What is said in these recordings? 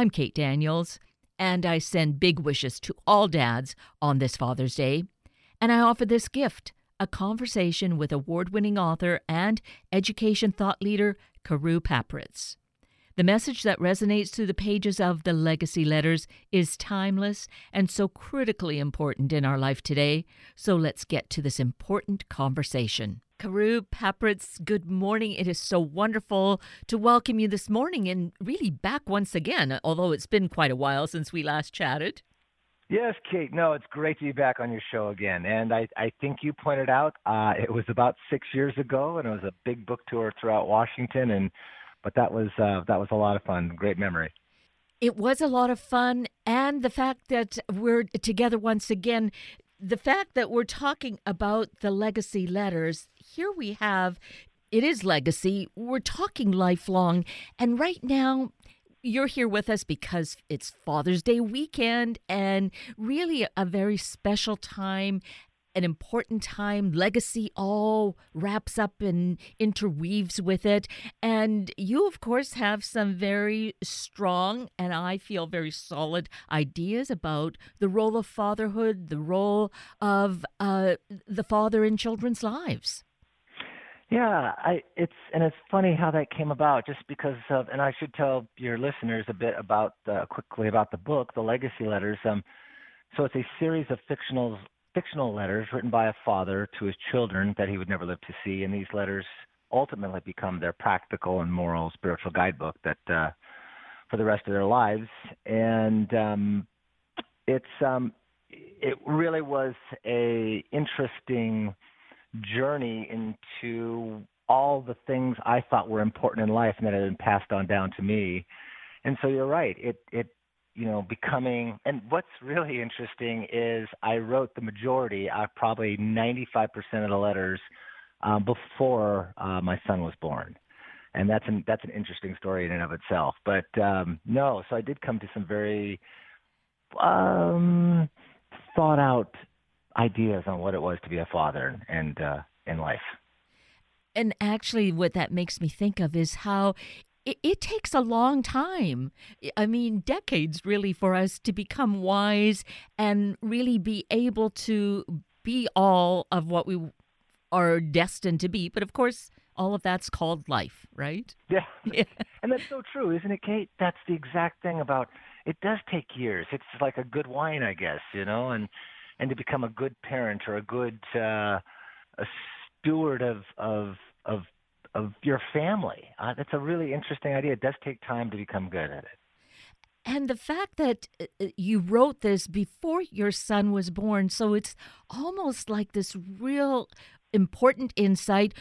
I'm Kate Daniels, and I send big wishes to all dads on this Father's Day. And I offer this gift a conversation with award winning author and education thought leader Carew Papritz. The message that resonates through the pages of the legacy letters is timeless and so critically important in our life today. So let's get to this important conversation. Carew Papritz, good morning. It is so wonderful to welcome you this morning and really back once again, although it's been quite a while since we last chatted. Yes, Kate. No, it's great to be back on your show again. And I, I think you pointed out uh, it was about six years ago, and it was a big book tour throughout Washington. And but that was uh, that was a lot of fun. Great memory. It was a lot of fun, and the fact that we're together once again, the fact that we're talking about the legacy letters. Here we have, it is legacy. We're talking lifelong, and right now you're here with us because it's Father's Day weekend and really a very special time an important time. Legacy all wraps up and interweaves with it. And you, of course, have some very strong and I feel very solid ideas about the role of fatherhood, the role of uh, the father in children's lives. Yeah, I it's and it's funny how that came about just because of and I should tell your listeners a bit about uh, quickly about the book, The Legacy Letters. Um so it's a series of fictional fictional letters written by a father to his children that he would never live to see, and these letters ultimately become their practical and moral spiritual guidebook that uh, for the rest of their lives. And um, it's um, it really was a interesting journey into all the things I thought were important in life and that had been passed on down to me. And so you're right. It it you know, becoming, and what's really interesting is I wrote the majority, uh, probably 95% of the letters um, before uh, my son was born. And that's an, that's an interesting story in and of itself. But um, no, so I did come to some very um, thought out ideas on what it was to be a father and uh, in life. And actually, what that makes me think of is how it, it, takes a long time. I mean, decades really for us to become wise and really be able to be all of what we are destined to be. But of course, all of that's called life, right? Yeah. yeah. And that's so true, isn't it, Kate? That's the exact thing about it does take years. It's like a good wine, I guess, you know, and and to become a good parent or a good uh a steward of of of of your family. Uh, that's a really interesting idea. It does take time to become good at it. And the fact that uh, uh, you wrote this before your son was born, so it's almost like this real important insight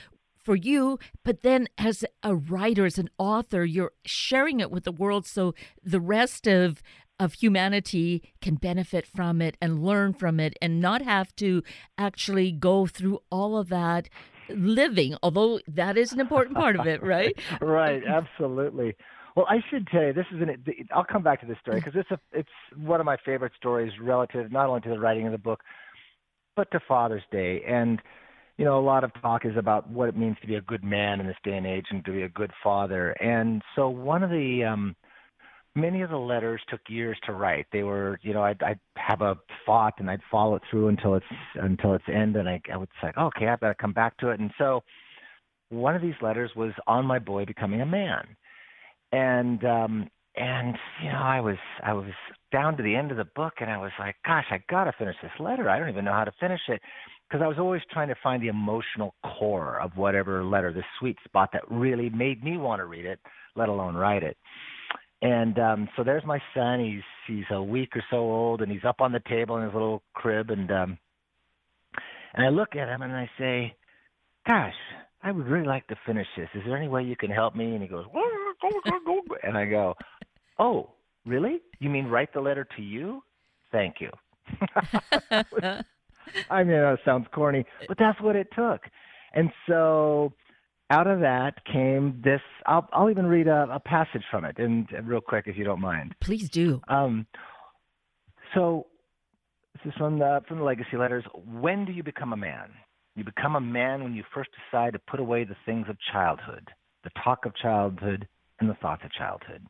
for you, but then as a writer, as an author, you're sharing it with the world so the rest of of humanity can benefit from it and learn from it and not have to actually go through all of that living, although that is an important part of it, right? right, absolutely. Well, I should tell you, this is an. I'll come back to this story because it's it's one of my favorite stories relative not only to the writing of the book, but to Father's Day. And you know, a lot of talk is about what it means to be a good man in this day and age and to be a good father. And so one of the um, many of the letters took years to write. They were, you know, I'd, I'd have a thought and I'd follow it through until it's until its end, and I, I would say, okay, I've got to come back to it. And so, one of these letters was on my boy becoming a man, and um, and you know, I was I was down to the end of the book, and I was like, gosh, I got to finish this letter. I don't even know how to finish it because I was always trying to find the emotional core of whatever letter, the sweet spot that really made me want to read it, let alone write it. And um so there's my son. He's he's a week or so old, and he's up on the table in his little crib, and um and I look at him and I say, "Gosh, I would really like to finish this. Is there any way you can help me?" And he goes, and I go, "Oh, really? You mean write the letter to you? Thank you." I mean, that sounds corny, but that's what it took. And so out of that came this. I'll, I'll even read a, a passage from it, and real quick, if you don't mind. Please do. Um, so this is from the from the legacy letters. When do you become a man? You become a man when you first decide to put away the things of childhood, the talk of childhood, and the thoughts of childhood.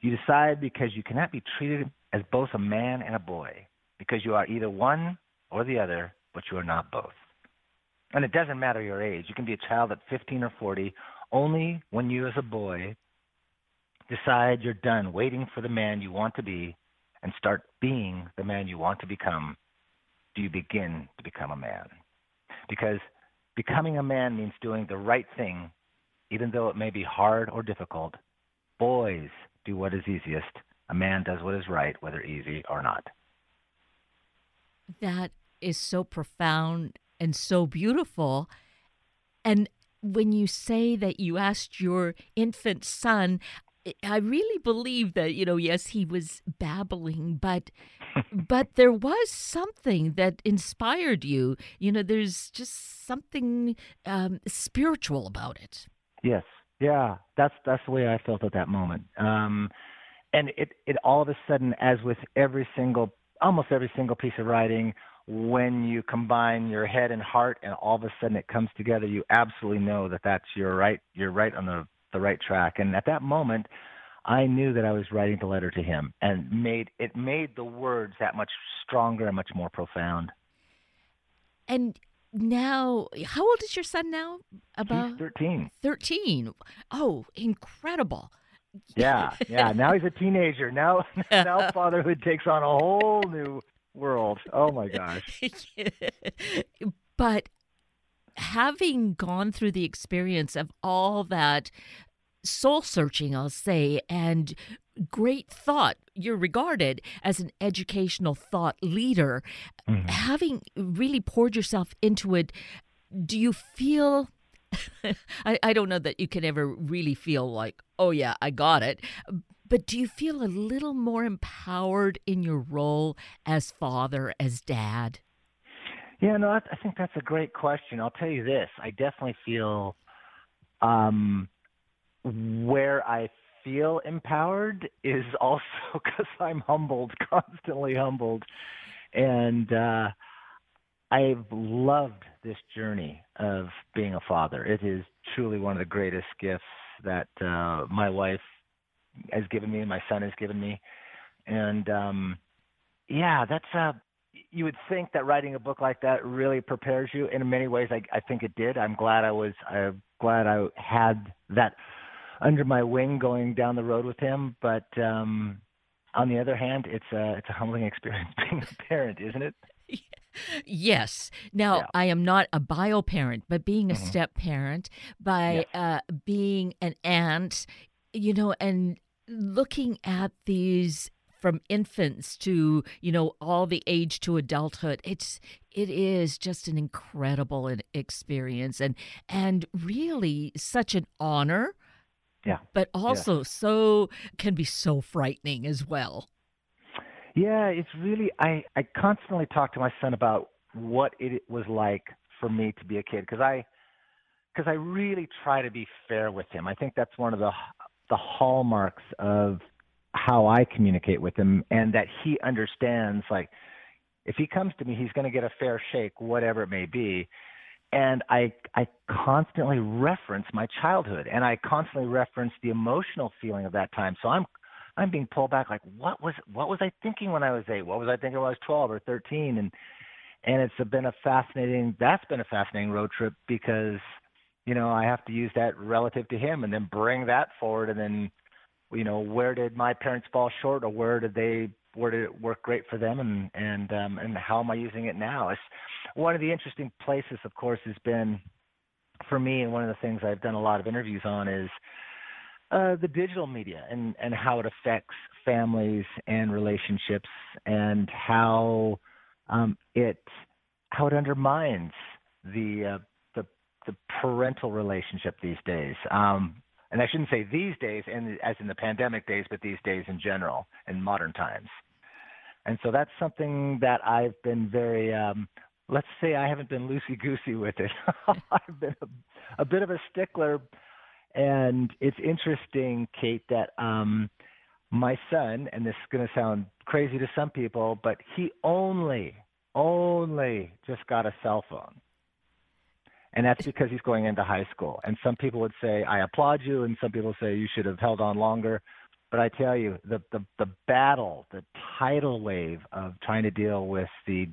You decide because you cannot be treated as both a man and a boy, because you are either one or the other, but you are not both. And it doesn't matter your age. You can be a child at 15 or 40 only when you, as a boy, decide you're done waiting for the man you want to be and start being the man you want to become, do you begin to become a man. Because becoming a man means doing the right thing, even though it may be hard or difficult. Boys do what is easiest. A man does what is right, whether easy or not. That is so profound and so beautiful. And when you say that you asked your infant son, I really believe that you know yes he was babbling but but there was something that inspired you. You know there's just something um, spiritual about it. Yes. Yeah. That's that's the way I felt at that moment. Um, and it it all of a sudden as with every single almost every single piece of writing when you combine your head and heart and all of a sudden it comes together you absolutely know that that's you're right you're right on the the right track. And at that moment i knew that i was writing the letter to him and made it made the words that much stronger and much more profound. And now how old is your son now? About he's 13 13 oh incredible. Yeah yeah. Now he's a teenager. Now now fatherhood takes on a whole new world. Oh my gosh. but having gone through the experience of all that soul searching, I'll say, and great thought, you're regarded as an educational thought leader. Mm-hmm. Having really poured yourself into it, do you feel? I, I don't know that you can ever really feel like, oh, yeah, I got it. But do you feel a little more empowered in your role as father, as dad? Yeah, no, I, think that's a great question. I'll tell you this: I definitely feel um, where I feel empowered is also because I'm humbled, constantly humbled, and uh, I've loved this journey of being a father. It is truly one of the greatest gifts that uh, my wife has given me, and my son has given me, and um, yeah, that's uh, you would think that writing a book like that really prepares you. In many ways, I, I think it did. I'm glad I was. I'm glad I had that under my wing going down the road with him. But um, on the other hand, it's a it's a humbling experience being a parent, isn't it? Yes. Now, yeah. I am not a bio parent, but being a mm-hmm. step parent, by yes. uh, being an aunt, you know, and looking at these from infants to you know all the age to adulthood it's it is just an incredible experience and and really such an honor. Yeah. But also yeah. so can be so frightening as well. Yeah it's really i i constantly talk to my son about what it was like for me to be a kid because i because i really try to be fair with him. I think that's one of the the hallmarks of how I communicate with him and that he understands like if he comes to me he's going to get a fair shake whatever it may be. And I I constantly reference my childhood and I constantly reference the emotional feeling of that time. So I'm I'm being pulled back like what was what was I thinking when I was 8 what was I thinking when I was 12 or 13 and and it's been a fascinating that's been a fascinating road trip because you know, I have to use that relative to him and then bring that forward and then you know, where did my parents fall short or where did they where did it work great for them and and um and how am I using it now? It's one of the interesting places of course has been for me and one of the things I've done a lot of interviews on is uh, the digital media and, and how it affects families and relationships and how um, it how it undermines the uh, the parental relationship these days. Um, and I shouldn't say these days, and as in the pandemic days, but these days in general, in modern times. And so that's something that I've been very, um, let's say, I haven't been loosey goosey with it. I've been a, a, bit of a stickler, and it's interesting, Kate, that um, my son, and this is going to sound crazy to some people, but he only, only just got a cell phone and that's because he's going into high school. And some people would say, I applaud you, and some people say you should have held on longer. but I tell you, the, the the battle, the tidal wave of trying to deal with the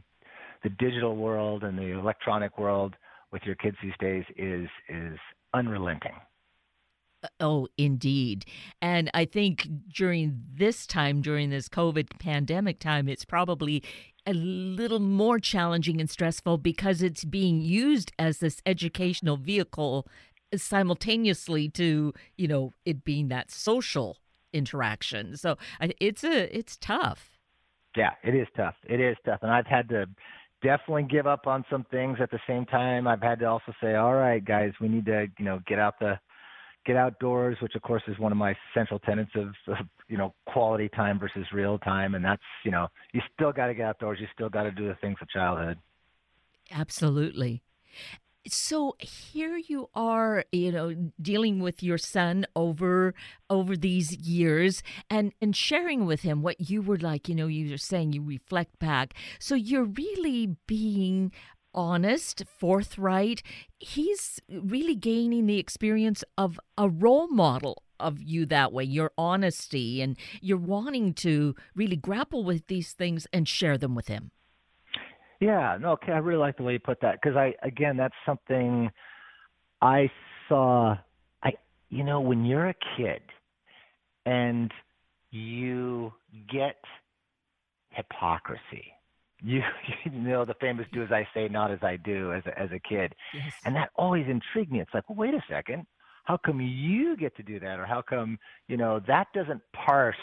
the digital world and the electronic world with your kids these days is is unrelenting. Uh, oh, indeed. And I think during this time, during this COVID pandemic time, it's probably a little more challenging and stressful because it's being used as this educational vehicle simultaneously to, you know, it being that social interaction. So it's a it's tough. Yeah, it is tough. It is tough. And I've had to definitely give up on some things at the same time. I've had to also say, all right, guys, we need to, you know, get out the get outdoors, which of course is one of my central tenets of, of you know quality time versus real time, and that's you know you still got to get outdoors. You still got to do the things of childhood. Absolutely. So here you are, you know, dealing with your son over over these years and and sharing with him what you were like, you know, you were saying you reflect back. So you're really being honest, forthright. He's really gaining the experience of a role model of you that way, your honesty, and you're wanting to really grapple with these things and share them with him. Yeah, no, okay, I really like the way you put that because I, again, that's something I saw. I, you know, when you're a kid and you get hypocrisy, you you know the famous "do as I say, not as I do" as a, as a kid, yes. and that always intrigued me. It's like, well, wait a second, how come you get to do that, or how come you know that doesn't parse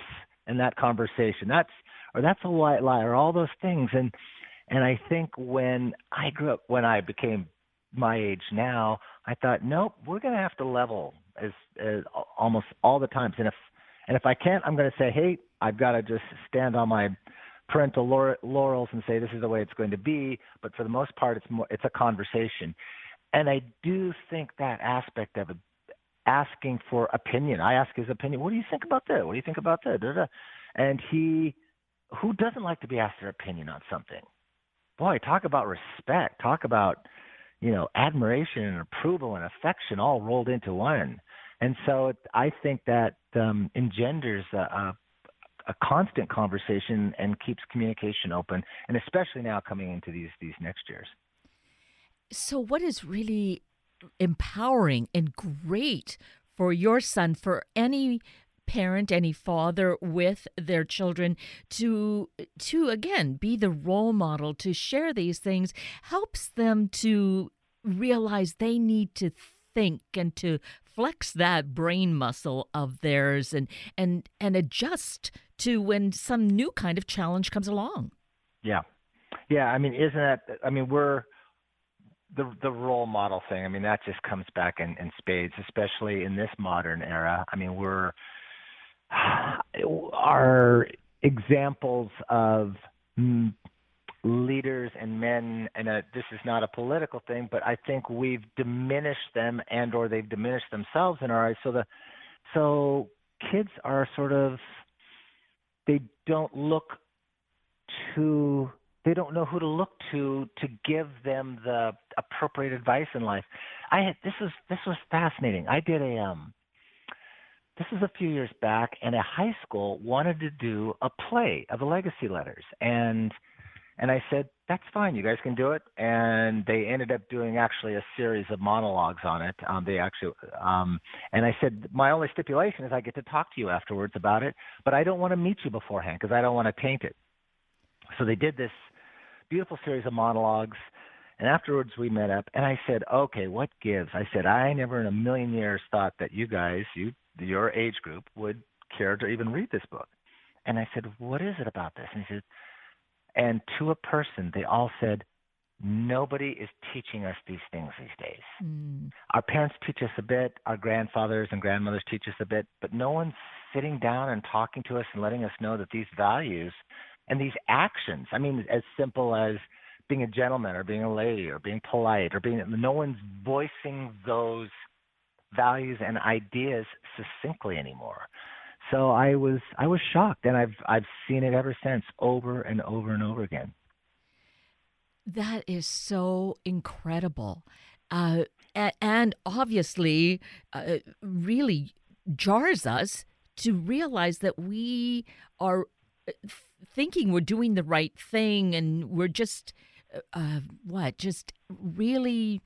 in that conversation? That's or that's a white lie, or all those things. And and I think when I grew up, when I became my age now, I thought, nope, we're going to have to level as, as almost all the times. And if and if I can't, I'm going to say, hey, I've got to just stand on my parental laurels and say this is the way it's going to be. But for the most part, it's more it's a conversation, and I do think that aspect of asking for opinion. I ask his opinion. What do you think about that? What do you think about that? And he, who doesn't like to be asked their opinion on something? Boy, talk about respect. Talk about you know admiration and approval and affection all rolled into one. And so I think that um, engenders a, a a constant conversation and keeps communication open, and especially now coming into these these next years. So, what is really empowering and great for your son, for any parent any father with their children to to again be the role model to share these things helps them to realize they need to think and to flex that brain muscle of theirs and and and adjust to when some new kind of challenge comes along. Yeah. Yeah, I mean, isn't that I mean, we're the the role model thing. I mean, that just comes back in, in spades, especially in this modern era. I mean, we're our examples of leaders and men and a, this is not a political thing but i think we've diminished them and or they've diminished themselves in our eyes so the so kids are sort of they don't look to they don't know who to look to to give them the appropriate advice in life. I had this was this was fascinating. I did a um this was a few years back and a high school wanted to do a play of the legacy letters and and I said, that's fine. You guys can do it. And they ended up doing actually a series of monologues on it. Um, they actually, um, and I said, my only stipulation is I get to talk to you afterwards about it, but I don't want to meet you beforehand because I don't want to taint it. So they did this beautiful series of monologues. And afterwards, we met up, and I said, "Okay, what gives?" I said, "I never in a million years thought that you guys, you, your age group, would care to even read this book." And I said, "What is it about this?" And he said, and to a person, they all said, Nobody is teaching us these things these days. Mm. Our parents teach us a bit, our grandfathers and grandmothers teach us a bit, but no one's sitting down and talking to us and letting us know that these values and these actions, I mean, as simple as being a gentleman or being a lady or being polite or being, no one's voicing those values and ideas succinctly anymore. So I was I was shocked, and I've I've seen it ever since, over and over and over again. That is so incredible, uh, and obviously, uh, really jars us to realize that we are uh, thinking we're doing the right thing and we're just uh, uh, what just really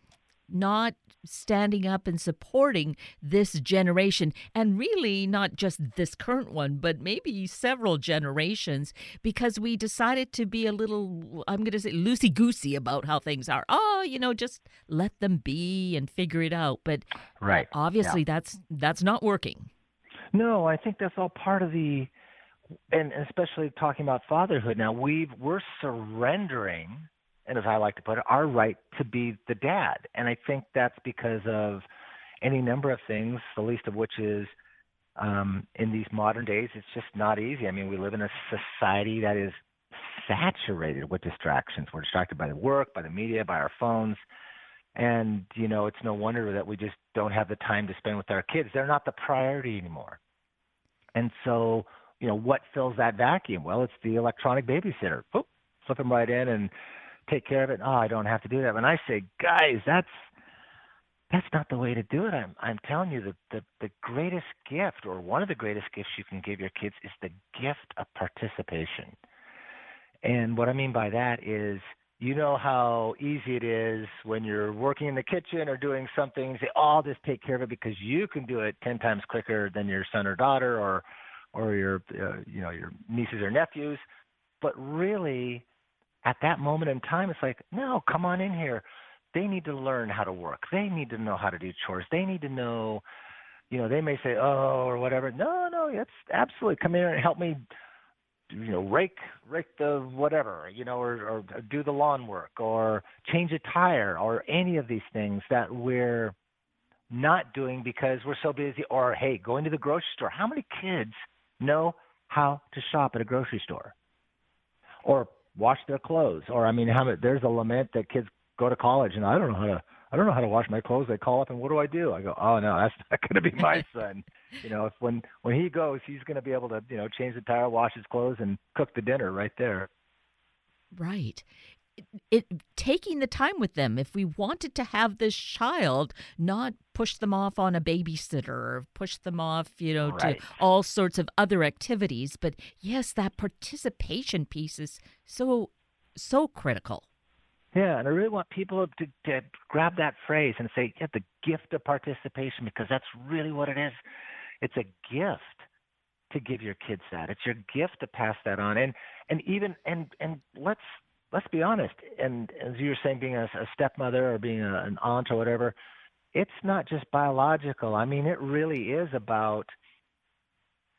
not standing up and supporting this generation. And really not just this current one but maybe several generations because we decided to be a little i'm going to say loosey goosey about how things are. Oh you know just let them be and figure it out. But right. obviously yeah. that's that's not working. No i think that's all part of the and especially talking about fatherhood now we've we're surrendering and as I like to put it, our right to be the dad. And I think that's because of any number of things, the least of which is um, in these modern days, it's just not easy. I mean, we live in a society that is saturated with distractions. We're distracted by the work, by the media, by our phones. And, you know, it's no wonder that we just don't have the time to spend with our kids. They're not the priority anymore. And so, you know, what fills that vacuum? Well, it's the electronic babysitter. Oop, flip them right in and take care of it. Oh, I don't have to do that. When I say, guys, that's that's not the way to do it. I'm I'm telling you that the the greatest gift or one of the greatest gifts you can give your kids is the gift of participation. And what I mean by that is you know how easy it is when you're working in the kitchen or doing something say, oh, I'll just take care of it because you can do it 10 times quicker than your son or daughter or or your uh, you know your nieces or nephews. But really at that moment in time, it's like, no, come on in here. They need to learn how to work. They need to know how to do chores. They need to know, you know, they may say, oh, or whatever. No, no, it's absolutely come in here and help me, you know, rake rake the whatever, you know, or, or do the lawn work, or change a tire, or any of these things that we're not doing because we're so busy. Or hey, going to the grocery store. How many kids know how to shop at a grocery store? Or wash their clothes. Or I mean, how many, there's a lament that kids go to college and I don't know how to I don't know how to wash my clothes. They call up and what do I do? I go, oh no, that's not going to be my son. you know, if when when he goes, he's going to be able to you know change the tire, wash his clothes, and cook the dinner right there. Right. It, taking the time with them if we wanted to have this child not push them off on a babysitter or push them off you know right. to all sorts of other activities but yes that participation piece is so so critical yeah, and I really want people to, to grab that phrase and say, yeah, the gift of participation, because that's really what it is. It's a gift to give your kids that. It's your gift to pass that on. And and even and and let's let's be honest. And as you were saying, being a, a stepmother or being a, an aunt or whatever, it's not just biological. I mean, it really is about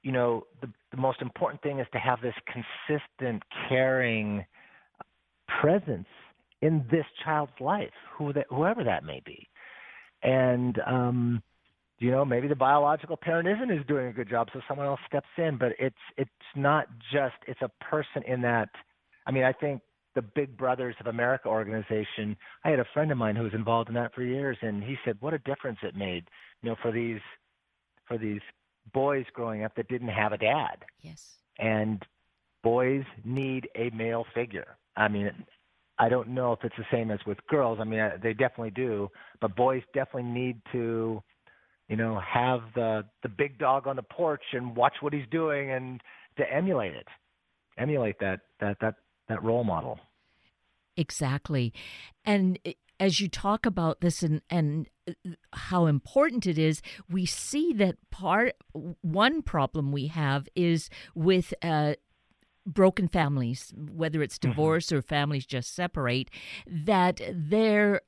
you know the the most important thing is to have this consistent, caring presence in this child's life, who that, whoever that may be. And um, you know, maybe the biological parent isn't is doing a good job, so someone else steps in. But it's it's not just it's a person in that. I mean, I think the Big Brothers of America organization. I had a friend of mine who was involved in that for years, and he said what a difference it made, you know, for these for these boys growing up that didn't have a dad. Yes. And boys need a male figure. I mean, I don't know if it's the same as with girls. I mean, they definitely do, but boys definitely need to, you know, have the the big dog on the porch and watch what he's doing and to emulate it, emulate that that that that role model. Exactly, and as you talk about this and and uh, how important it is, we see that part one problem we have is with uh, broken families, whether it's mm-hmm. divorce mm-hmm. or families just separate, that there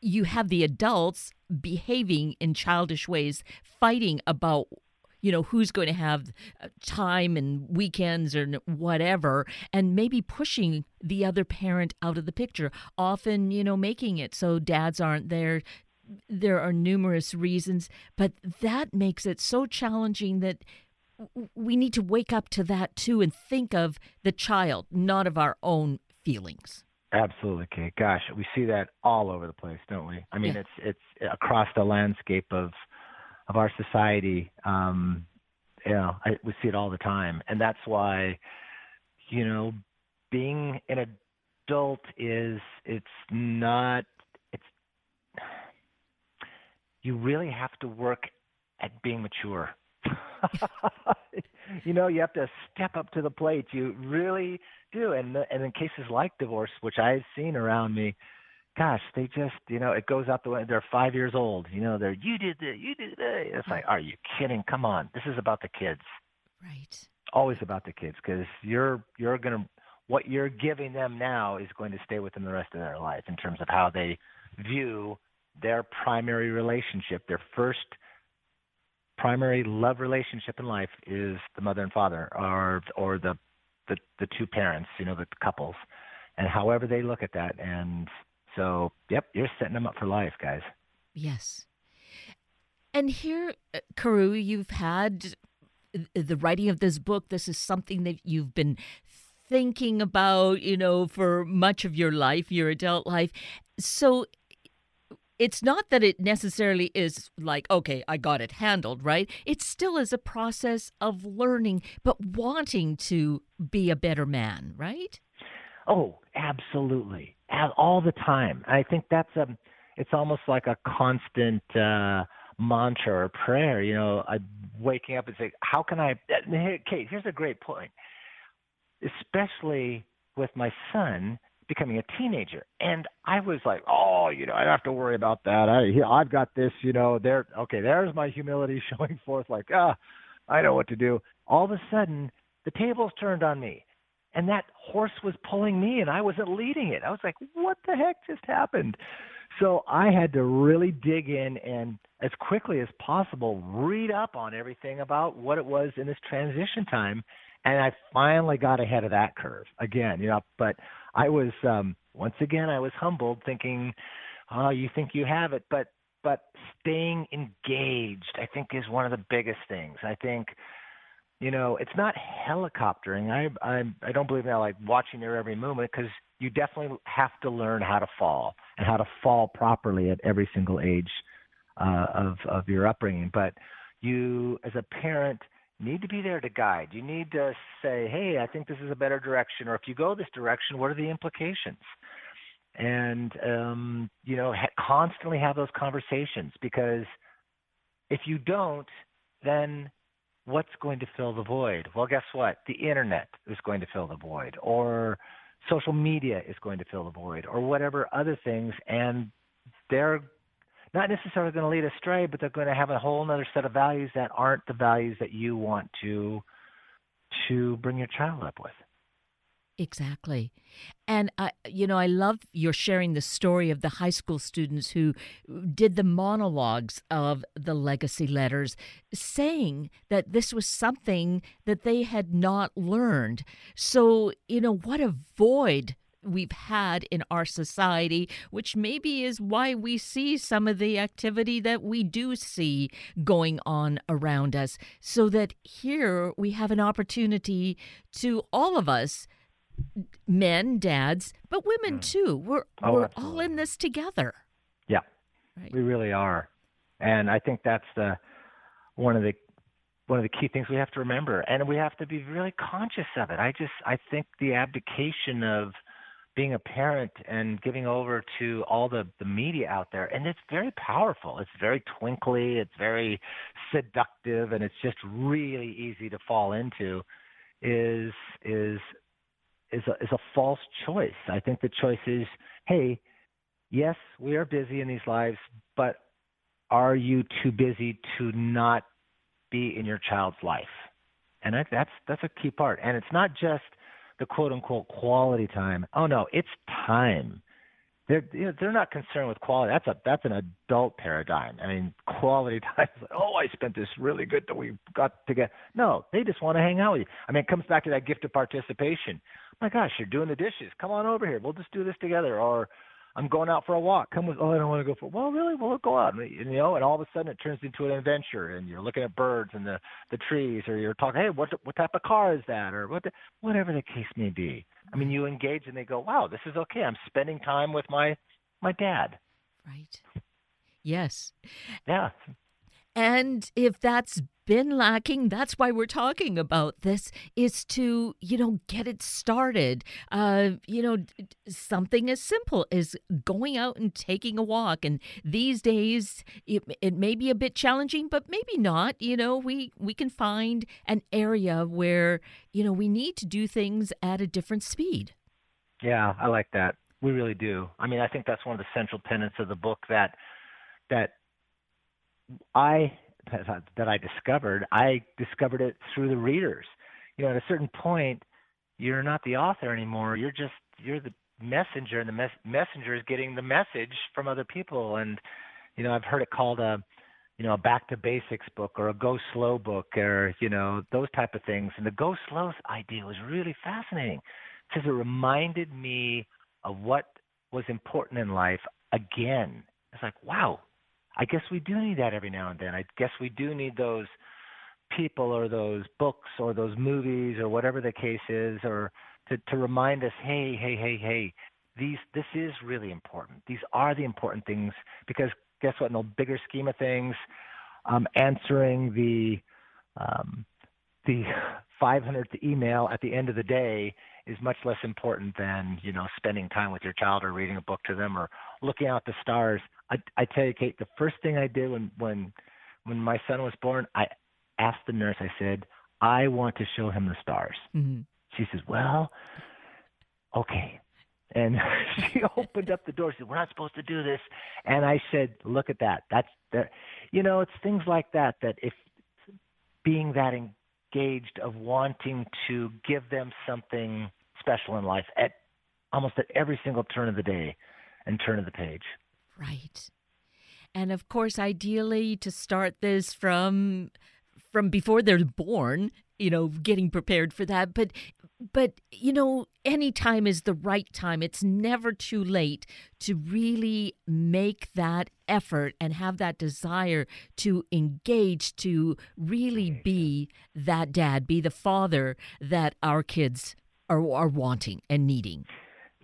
you have the adults behaving in childish ways, fighting about you know who's going to have uh, time and weekends or whatever and maybe pushing the other parent out of the picture often you know making it so dads aren't there there are numerous reasons but that makes it so challenging that we need to wake up to that too and think of the child, not of our own feelings. Absolutely, Kate. Gosh, we see that all over the place, don't we? I mean, yeah. it's it's across the landscape of of our society. Um, you know, I, we see it all the time, and that's why, you know, being an adult is it's not it's you really have to work at being mature you know, you have to step up to the plate. You really do. And and in cases like divorce, which I've seen around me, gosh, they just, you know, it goes out the way. They're five years old. You know, they're you did that, you did that. It's like, are you kidding? Come on, this is about the kids. Right. Always about the kids because you're you're gonna what you're giving them now is going to stay with them the rest of their life in terms of how they view their primary relationship, their first primary love relationship in life is the mother and father or or the the, the two parents, you know, the couples. And however they look at that and so, yep, you're setting them up for life, guys. Yes. And here, uh, Carew, you've had the writing of this book. This is something that you've been thinking about, you know, for much of your life, your adult life. So it's not that it necessarily is like, okay, I got it handled, right? It still is a process of learning, but wanting to be a better man, right? Oh, absolutely. All the time. I think that's a, it's almost like a constant uh, mantra or prayer. You know, I waking up and say, how can I, Kate, here's a great point. Especially with my son, becoming a teenager. And I was like, oh, you know, I don't have to worry about that. I, I've got this, you know, there. Okay, there's my humility showing forth. Like, ah, I know what to do. All of a sudden, the tables turned on me, and that horse was pulling me, and I wasn't leading it. I was like, what the heck just happened? So I had to really dig in and, as quickly as possible, read up on everything about what it was in this transition time and I finally got ahead of that curve again. You know, but I was um, once again I was humbled, thinking, "Oh, you think you have it," but but staying engaged, I think, is one of the biggest things. I think, you know, it's not helicoptering. I I I don't believe in like watching your every movement because you definitely have to learn how to fall and how to fall properly at every single age uh, of of your upbringing. But you, as a parent need to be there to guide. You need to say, hey, I think this is a better direction, or if you go this direction, what are the implications? And, um, you know, ha- constantly have those conversations because if you don't, then what's going to fill the void? Well, guess what? The internet is going to fill the void, or social media is going to fill the void, or whatever other things. And they're not necessarily going to lead astray, but they're going to have a whole other set of values that aren't the values that you want to to bring your child up with. Exactly. And, uh, you know, I love your sharing the story of the high school students who did the monologues of the legacy letters, saying that this was something that they had not learned. So, you know, what a void we've had in our society, which maybe is why we see some of the activity that we do see going on around us. So that here we have an opportunity to all of us, men, dads, but women mm. too. We're oh, we're all in this together. Yeah, right. we really are, and I think that's the one of the one of the key things we have to remember, and we have to be really conscious of it. I just I think the abdication of being a parent and giving over to all the the media out there and it's very powerful it's very twinkly it's very seductive and it's just really easy to fall into is is is a, is a false choice i think the choice is hey yes we are busy in these lives but are you too busy to not be in your child's life and I, that's that's a key part and it's not just the quote unquote quality time. Oh no, it's time. They're you know, they're not concerned with quality. That's a that's an adult paradigm. I mean, quality time is like, oh, I spent this really good that we got to get. No, they just want to hang out with you. I mean, it comes back to that gift of participation. my gosh, you're doing the dishes. Come on over here. We'll just do this together. Or I'm going out for a walk. Come with. Oh, I don't want to go for. Well, really? Well, we'll go out. And, you know, and all of a sudden it turns into an adventure, and you're looking at birds and the the trees, or you're talking. Hey, what what type of car is that, or what the, whatever the case may be. I mean, you engage, and they go, "Wow, this is okay. I'm spending time with my my dad." Right. Yes. Yeah. And if that's been lacking, that's why we're talking about this, is to, you know, get it started. Uh, you know, something as simple as going out and taking a walk. And these days, it, it may be a bit challenging, but maybe not. You know, we, we can find an area where, you know, we need to do things at a different speed. Yeah, I like that. We really do. I mean, I think that's one of the central tenets of the book that that I that I discovered. I discovered it through the readers. You know, at a certain point, you're not the author anymore. You're just you're the messenger, and the mes- messenger is getting the message from other people. And you know, I've heard it called a you know a back to basics book or a go slow book or you know those type of things. And the go slow idea was really fascinating because it reminded me of what was important in life again. It's like, wow, I guess we do need that every now and then. I guess we do need those people or those books or those movies or whatever the case is or to, to remind us, hey, hey, hey, hey, these this is really important. These are the important things because guess what? In the bigger scheme of things, um, answering the um, the 500th email at the end of the day is much less important than you know spending time with your child or reading a book to them or looking out the stars. I, I tell you, Kate, the first thing I did when when when my son was born, I asked the nurse. I said, "I want to show him the stars." Mm-hmm. She says, "Well, okay." And she opened up the door. She said, "We're not supposed to do this." And I said, "Look at that. That's that. You know, it's things like that that if being that engaged of wanting to give them something special in life at almost at every single turn of the day and turn of the page. Right. And of course, ideally to start this from from before they're born, you know, getting prepared for that. But but you know any time is the right time it's never too late to really make that effort and have that desire to engage to really be that dad be the father that our kids are, are wanting and needing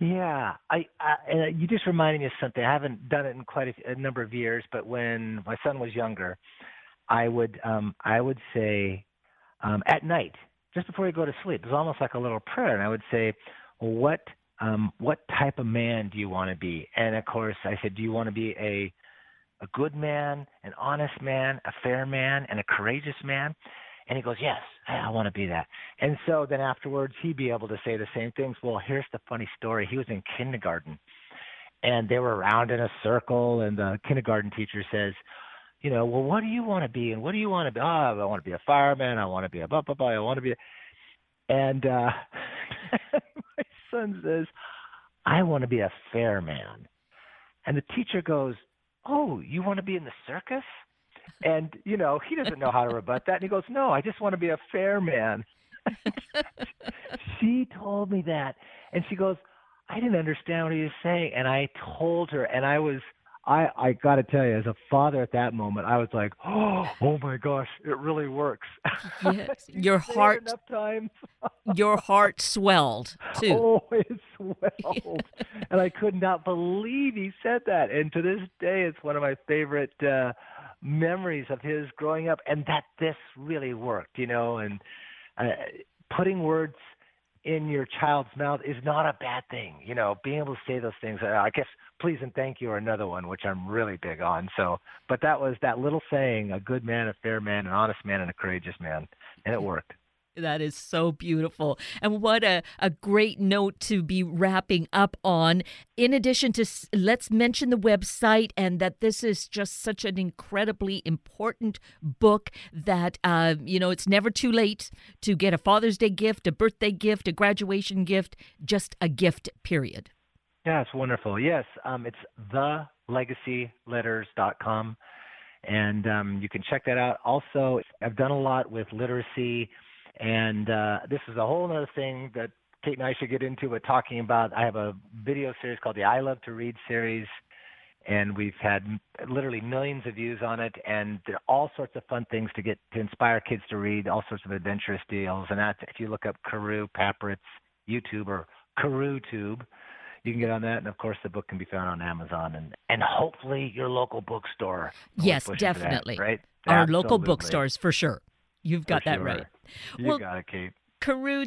yeah, I, I and you just reminded me of something. I haven't done it in quite a, a number of years, but when my son was younger, I would um I would say um at night just before you go to sleep. It's almost like a little prayer. And I would say, well, what um, what type of man do you want to be? And of course, I said, do you want to be a a good man, an honest man, a fair man, and a courageous man? And he goes, yes, I want to be that. And so then afterwards, he'd be able to say the same things. Well, here's the funny story. He was in kindergarten, and they were around in a circle, and the kindergarten teacher says, you know, well, what do you want to be and what do you want to be? Oh, I want to be a fireman. I want to be a blah blah blah. I want to be, a... and uh, my son says, I want to be a fair man, and the teacher goes, Oh, you want to be in the circus? And you know, he doesn't know how to rebut that, and he goes, No, I just want to be a fair man. she told me that, and she goes, I didn't understand what he was saying, and I told her, and I was I I got to tell you, as a father at that moment, I was like, oh, oh my gosh, it really works. Yes, your heart your heart swelled too. Oh, it swelled, and I could not believe he said that. And to this day, it's one of my favorite uh, memories of his growing up, and that this really worked, you know, and uh, putting words in your child's mouth is not a bad thing. You know, being able to say those things. I guess please and thank you are another one, which I'm really big on. So, but that was that little saying: a good man, a fair man, an honest man, and a courageous man, and it mm-hmm. worked. That is so beautiful. And what a, a great note to be wrapping up on. In addition to, let's mention the website and that this is just such an incredibly important book that, uh, you know, it's never too late to get a Father's Day gift, a birthday gift, a graduation gift, just a gift, period. Yeah, it's wonderful. Yes, um, it's thelegacyletters.com. And um, you can check that out. Also, I've done a lot with literacy and uh, this is a whole other thing that Kate and I should get into. But talking about, I have a video series called the I Love to Read series, and we've had literally millions of views on it. And there are all sorts of fun things to get to inspire kids to read, all sorts of adventurous deals. And that, if you look up Carew Papritz YouTube or CarewTube, you can get on that, and of course, the book can be found on Amazon and and hopefully your local bookstore. Yes, definitely. That, right, our Absolutely. local bookstores for sure. You've oh, got For that sure. right. You Well, got it, Kate.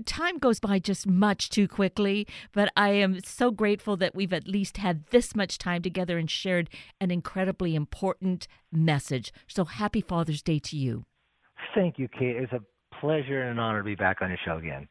Time goes by just much too quickly, but I am so grateful that we've at least had this much time together and shared an incredibly important message. So happy Father's Day to you. Thank you, Kate. It's a pleasure and an honor to be back on your show again.